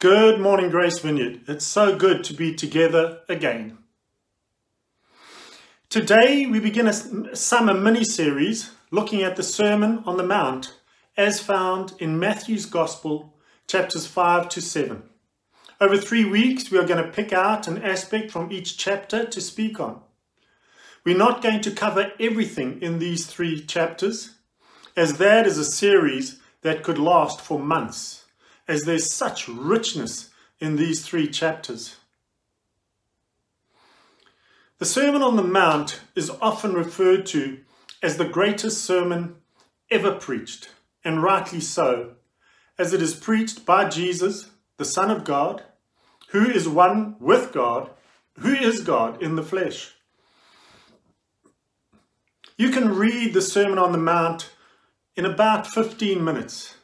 Good morning, Grace Vineyard. It's so good to be together again. Today, we begin a summer mini series looking at the Sermon on the Mount as found in Matthew's Gospel, chapters 5 to 7. Over three weeks, we are going to pick out an aspect from each chapter to speak on. We're not going to cover everything in these three chapters, as that is a series that could last for months as there's such richness in these three chapters. The Sermon on the Mount is often referred to as the greatest sermon ever preached, and rightly so, as it is preached by Jesus, the Son of God, who is one with God, who is God in the flesh. You can read the Sermon on the Mount in about 15 minutes.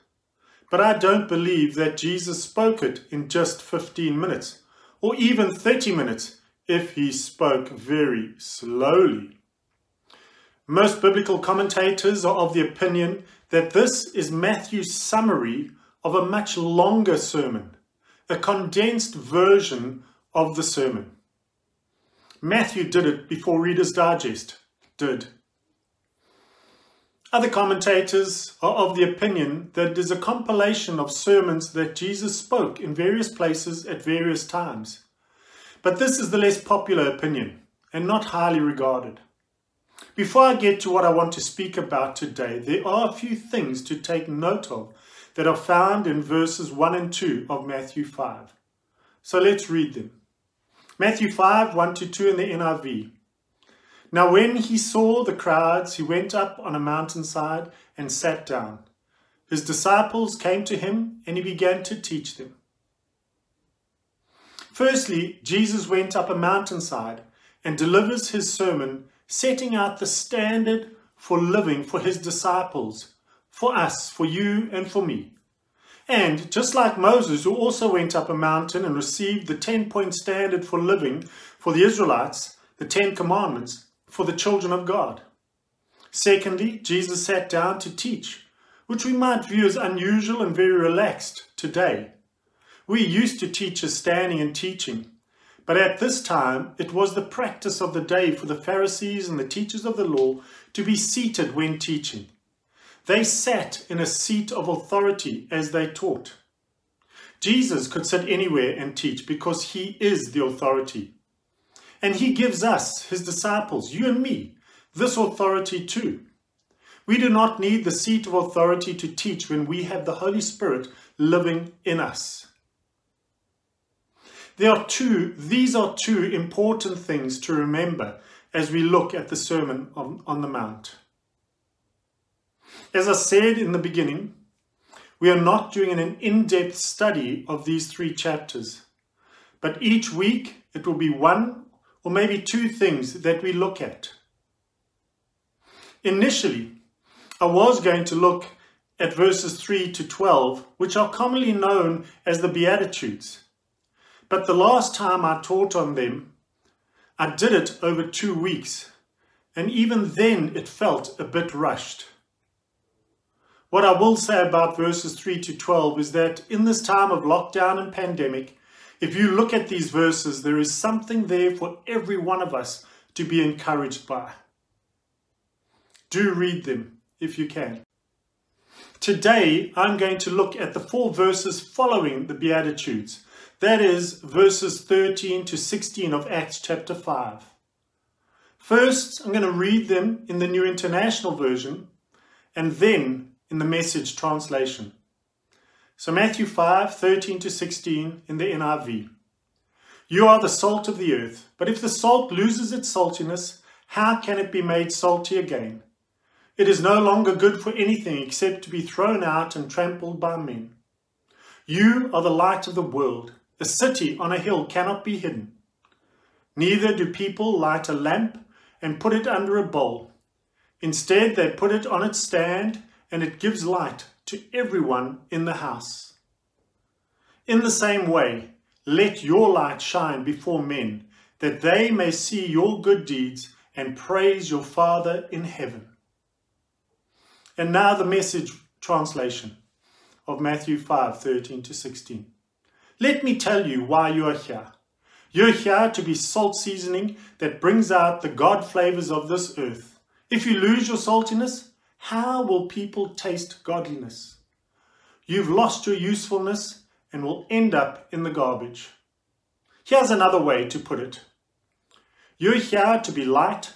But I don't believe that Jesus spoke it in just 15 minutes, or even 30 minutes if he spoke very slowly. Most biblical commentators are of the opinion that this is Matthew's summary of a much longer sermon, a condensed version of the sermon. Matthew did it before Reader's Digest did. Other commentators are of the opinion that it is a compilation of sermons that Jesus spoke in various places at various times. But this is the less popular opinion and not highly regarded. Before I get to what I want to speak about today, there are a few things to take note of that are found in verses 1 and 2 of Matthew 5. So let's read them. Matthew 5 1 to 2 in the NIV. Now, when he saw the crowds, he went up on a mountainside and sat down. His disciples came to him, and he began to teach them. Firstly, Jesus went up a mountainside and delivers his sermon, setting out the standard for living for his disciples, for us, for you, and for me. And just like Moses, who also went up a mountain and received the 10 point standard for living for the Israelites, the Ten Commandments, for the children of God. Secondly, Jesus sat down to teach, which we might view as unusual and very relaxed today. We used to teachers standing and teaching, but at this time it was the practice of the day for the Pharisees and the teachers of the law to be seated when teaching. They sat in a seat of authority as they taught. Jesus could sit anywhere and teach because he is the authority. And he gives us, his disciples, you and me, this authority too. We do not need the seat of authority to teach when we have the Holy Spirit living in us. There are two, these are two important things to remember as we look at the Sermon on, on the Mount. As I said in the beginning, we are not doing an in depth study of these three chapters, but each week it will be one or maybe two things that we look at. Initially, I was going to look at verses 3 to 12, which are commonly known as the Beatitudes. But the last time I taught on them, I did it over two weeks, and even then it felt a bit rushed. What I will say about verses 3 to 12 is that in this time of lockdown and pandemic, if you look at these verses, there is something there for every one of us to be encouraged by. Do read them if you can. Today, I'm going to look at the four verses following the Beatitudes. That is, verses 13 to 16 of Acts chapter 5. First, I'm going to read them in the New International Version and then in the Message translation. So Matthew 5, 13 to 16 in the NIV. You are the salt of the earth, but if the salt loses its saltiness, how can it be made salty again? It is no longer good for anything except to be thrown out and trampled by men. You are the light of the world. A city on a hill cannot be hidden. Neither do people light a lamp and put it under a bowl. Instead, they put it on its stand, and it gives light to everyone in the house. In the same way, let your light shine before men, that they may see your good deeds and praise your Father in heaven. And now the message translation of Matthew 5 13 to 16. Let me tell you why you are here. You're here to be salt seasoning that brings out the God flavors of this earth. If you lose your saltiness, how will people taste godliness? You've lost your usefulness and will end up in the garbage. Here's another way to put it You're here to be light,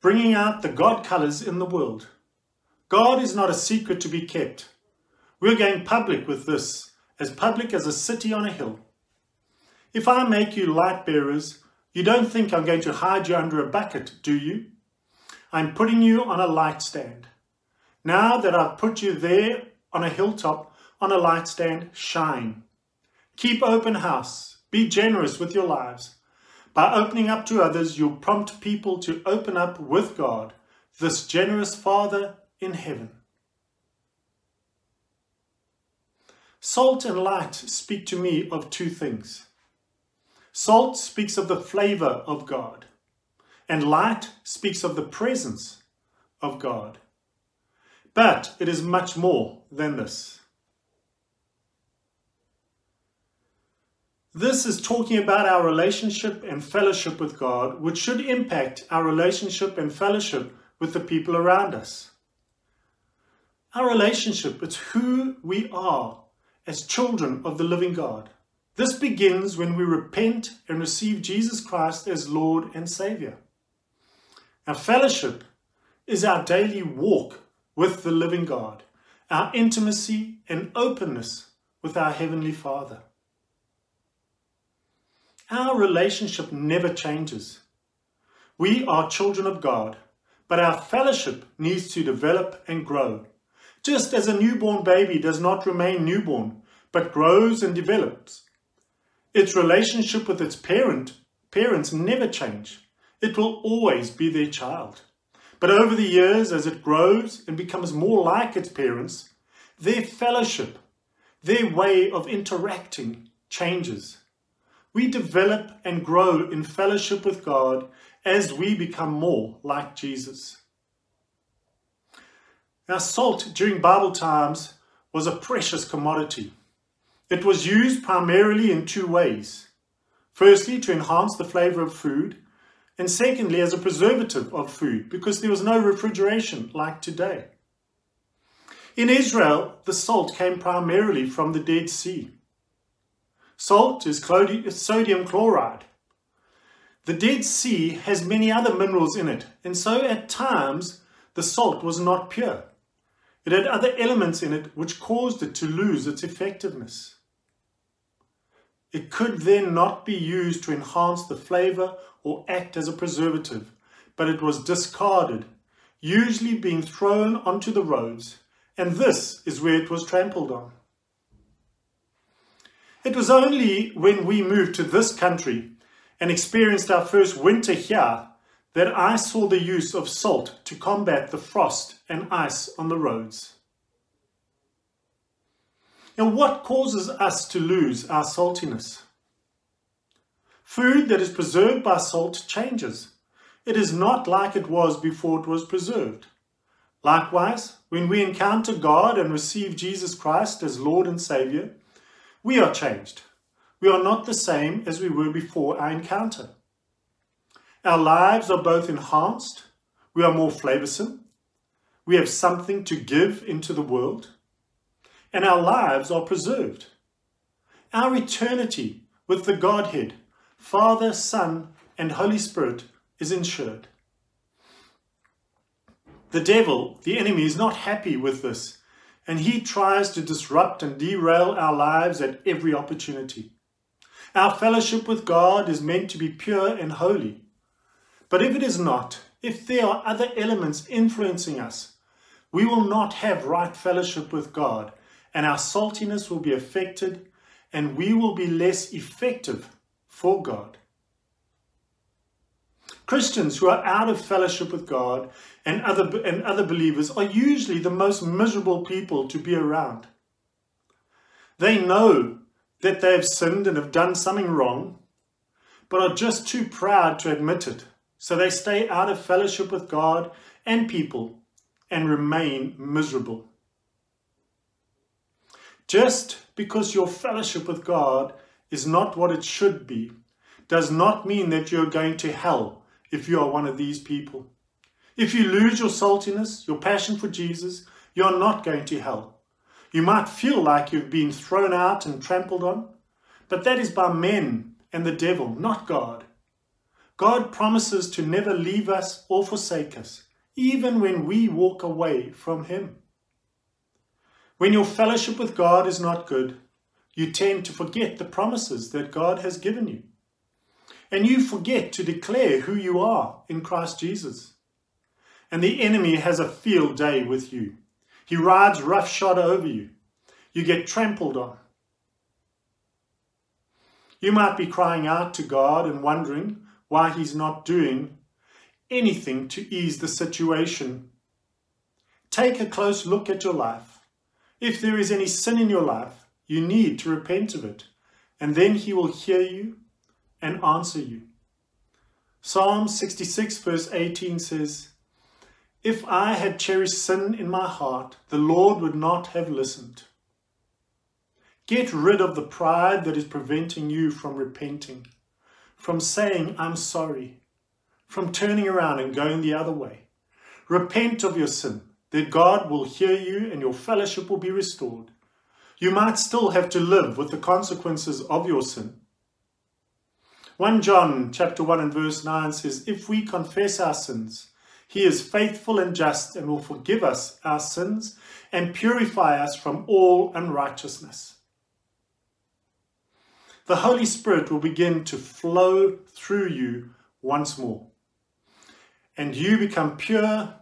bringing out the God colors in the world. God is not a secret to be kept. We're going public with this, as public as a city on a hill. If I make you light bearers, you don't think I'm going to hide you under a bucket, do you? I'm putting you on a light stand. Now that I've put you there on a hilltop, on a light stand, shine. Keep open house. Be generous with your lives. By opening up to others, you'll prompt people to open up with God, this generous Father in heaven. Salt and light speak to me of two things. Salt speaks of the flavor of God, and light speaks of the presence of God. But it is much more than this. This is talking about our relationship and fellowship with God, which should impact our relationship and fellowship with the people around us. Our relationship is who we are as children of the living God. This begins when we repent and receive Jesus Christ as Lord and Savior. Our fellowship is our daily walk with the living God, our intimacy and openness with our Heavenly Father. Our relationship never changes. We are children of God, but our fellowship needs to develop and grow. Just as a newborn baby does not remain newborn, but grows and develops. Its relationship with its parent, parents never change. It will always be their child. But over the years, as it grows and becomes more like its parents, their fellowship, their way of interacting changes. We develop and grow in fellowship with God as we become more like Jesus. Now, salt during Bible times was a precious commodity. It was used primarily in two ways. Firstly, to enhance the flavor of food, and secondly, as a preservative of food, because there was no refrigeration like today. In Israel, the salt came primarily from the Dead Sea. Salt is sodium chloride. The Dead Sea has many other minerals in it, and so at times the salt was not pure. It had other elements in it which caused it to lose its effectiveness. It could then not be used to enhance the flavor or act as a preservative, but it was discarded, usually being thrown onto the roads, and this is where it was trampled on. It was only when we moved to this country and experienced our first winter here that I saw the use of salt to combat the frost and ice on the roads. Now, what causes us to lose our saltiness? Food that is preserved by salt changes. It is not like it was before it was preserved. Likewise, when we encounter God and receive Jesus Christ as Lord and Savior, we are changed. We are not the same as we were before our encounter. Our lives are both enhanced, we are more flavorsome, we have something to give into the world, and our lives are preserved. Our eternity with the Godhead, Father, Son, and Holy Spirit, is ensured. The devil, the enemy, is not happy with this, and he tries to disrupt and derail our lives at every opportunity. Our fellowship with God is meant to be pure and holy. But if it is not, if there are other elements influencing us, we will not have right fellowship with God and our saltiness will be affected, and we will be less effective for God. Christians who are out of fellowship with God and other, and other believers are usually the most miserable people to be around. They know that they have sinned and have done something wrong, but are just too proud to admit it. So they stay out of fellowship with God and people and remain miserable. Just because your fellowship with God is not what it should be, does not mean that you're going to hell if you are one of these people. If you lose your saltiness, your passion for Jesus, you're not going to hell. You might feel like you've been thrown out and trampled on, but that is by men and the devil, not God. God promises to never leave us or forsake us, even when we walk away from Him. When your fellowship with God is not good, you tend to forget the promises that God has given you. And you forget to declare who you are in Christ Jesus. And the enemy has a field day with you. He rides roughshod over you. You get trampled on. You might be crying out to God and wondering why He's not doing anything to ease the situation. Take a close look at your life. If there is any sin in your life, you need to repent of it, and then He will hear you and answer you. Psalm 66, verse 18 says, If I had cherished sin in my heart, the Lord would not have listened. Get rid of the pride that is preventing you from repenting, from saying, I'm sorry, from turning around and going the other way. Repent of your sin, that God will hear you and your fellowship will be restored. You might still have to live with the consequences of your sin. 1 John chapter 1 and verse 9 says, If we confess our sins, he is faithful and just and will forgive us our sins and purify us from all unrighteousness. The Holy Spirit will begin to flow through you once more. And you become pure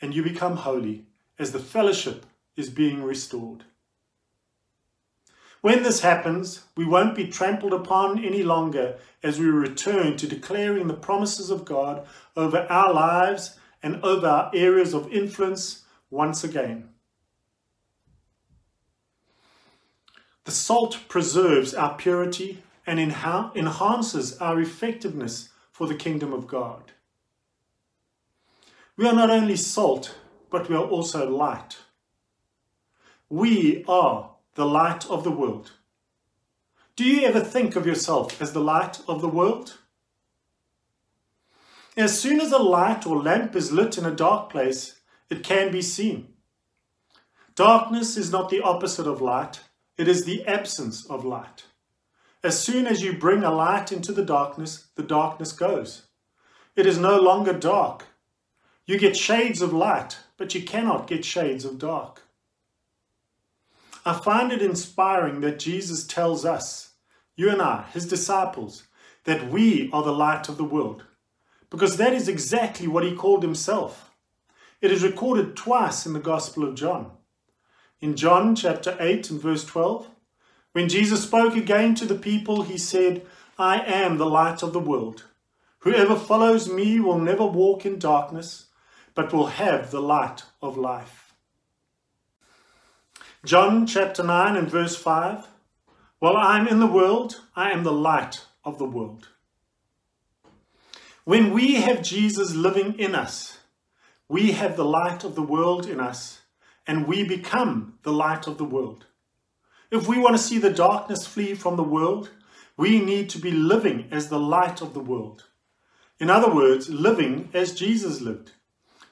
and you become holy as the fellowship is being restored. When this happens, we won't be trampled upon any longer as we return to declaring the promises of God over our lives and over our areas of influence once again. The salt preserves our purity and enhances our effectiveness for the kingdom of God. We are not only salt, but we are also light. We are the light of the world. Do you ever think of yourself as the light of the world? As soon as a light or lamp is lit in a dark place, it can be seen. Darkness is not the opposite of light, it is the absence of light. As soon as you bring a light into the darkness, the darkness goes. It is no longer dark. You get shades of light, but you cannot get shades of dark. I find it inspiring that Jesus tells us, you and I, his disciples, that we are the light of the world. Because that is exactly what he called himself. It is recorded twice in the Gospel of John. In John chapter 8 and verse 12, when Jesus spoke again to the people, he said, I am the light of the world. Whoever follows me will never walk in darkness, but will have the light of life. John chapter 9 and verse 5 While I am in the world, I am the light of the world. When we have Jesus living in us, we have the light of the world in us, and we become the light of the world. If we want to see the darkness flee from the world, we need to be living as the light of the world. In other words, living as Jesus lived,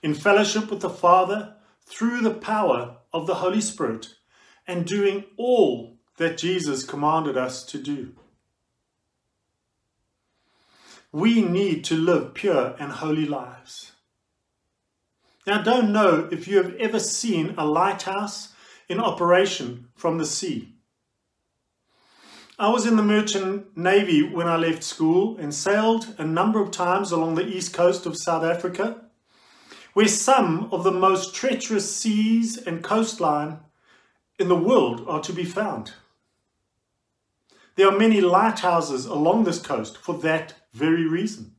in fellowship with the Father through the power of the Holy Spirit and doing all that Jesus commanded us to do. We need to live pure and holy lives. Now, I don't know if you have ever seen a lighthouse in operation from the sea. I was in the merchant navy when I left school and sailed a number of times along the east coast of South Africa, where some of the most treacherous seas and coastline in the world are to be found. There are many lighthouses along this coast for that very reason.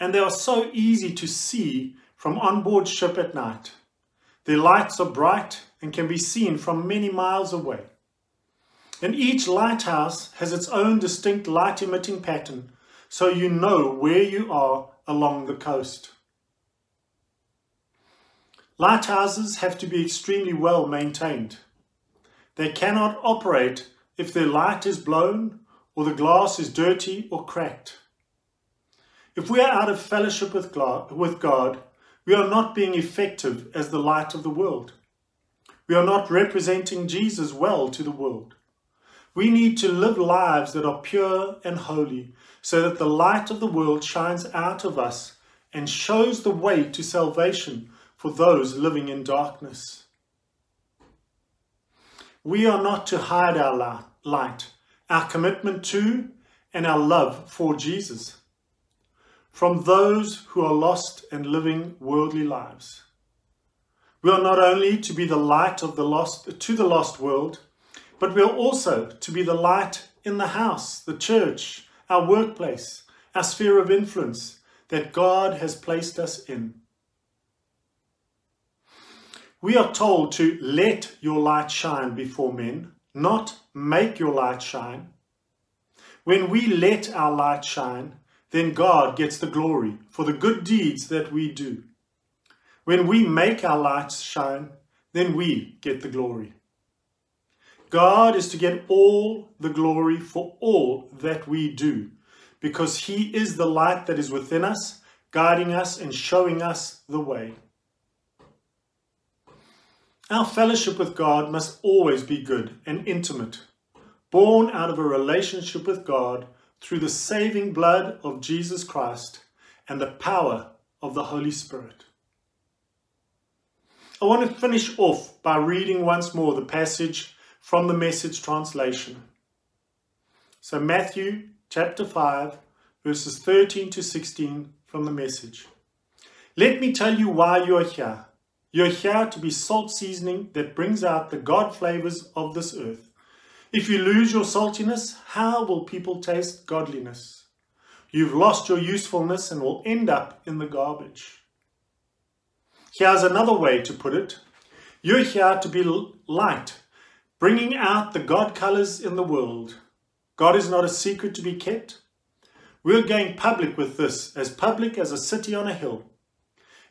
And they are so easy to see from on board ship at night. Their lights are bright and can be seen from many miles away. And each lighthouse has its own distinct light emitting pattern, so you know where you are along the coast. Lighthouses have to be extremely well maintained. They cannot operate if their light is blown or the glass is dirty or cracked. If we are out of fellowship with God, we are not being effective as the light of the world. We are not representing Jesus well to the world. We need to live lives that are pure and holy so that the light of the world shines out of us and shows the way to salvation for those living in darkness. We are not to hide our light, our commitment to, and our love for Jesus from those who are lost and living worldly lives. We are not only to be the light of the lost to the lost world, but we are also to be the light in the house, the church, our workplace, our sphere of influence that God has placed us in. We are told to let your light shine before men, not make your light shine. When we let our light shine, then God gets the glory for the good deeds that we do. When we make our lights shine, then we get the glory. God is to get all the glory for all that we do, because He is the light that is within us, guiding us and showing us the way. Our fellowship with God must always be good and intimate, born out of a relationship with God through the saving blood of Jesus Christ and the power of the Holy Spirit. I want to finish off by reading once more the passage from the message translation. So, Matthew chapter 5, verses 13 to 16 from the message. Let me tell you why you are here. You're here to be salt seasoning that brings out the God flavors of this earth. If you lose your saltiness, how will people taste godliness? You've lost your usefulness and will end up in the garbage. Here's another way to put it You're here to be light, bringing out the God colors in the world. God is not a secret to be kept. We're going public with this, as public as a city on a hill.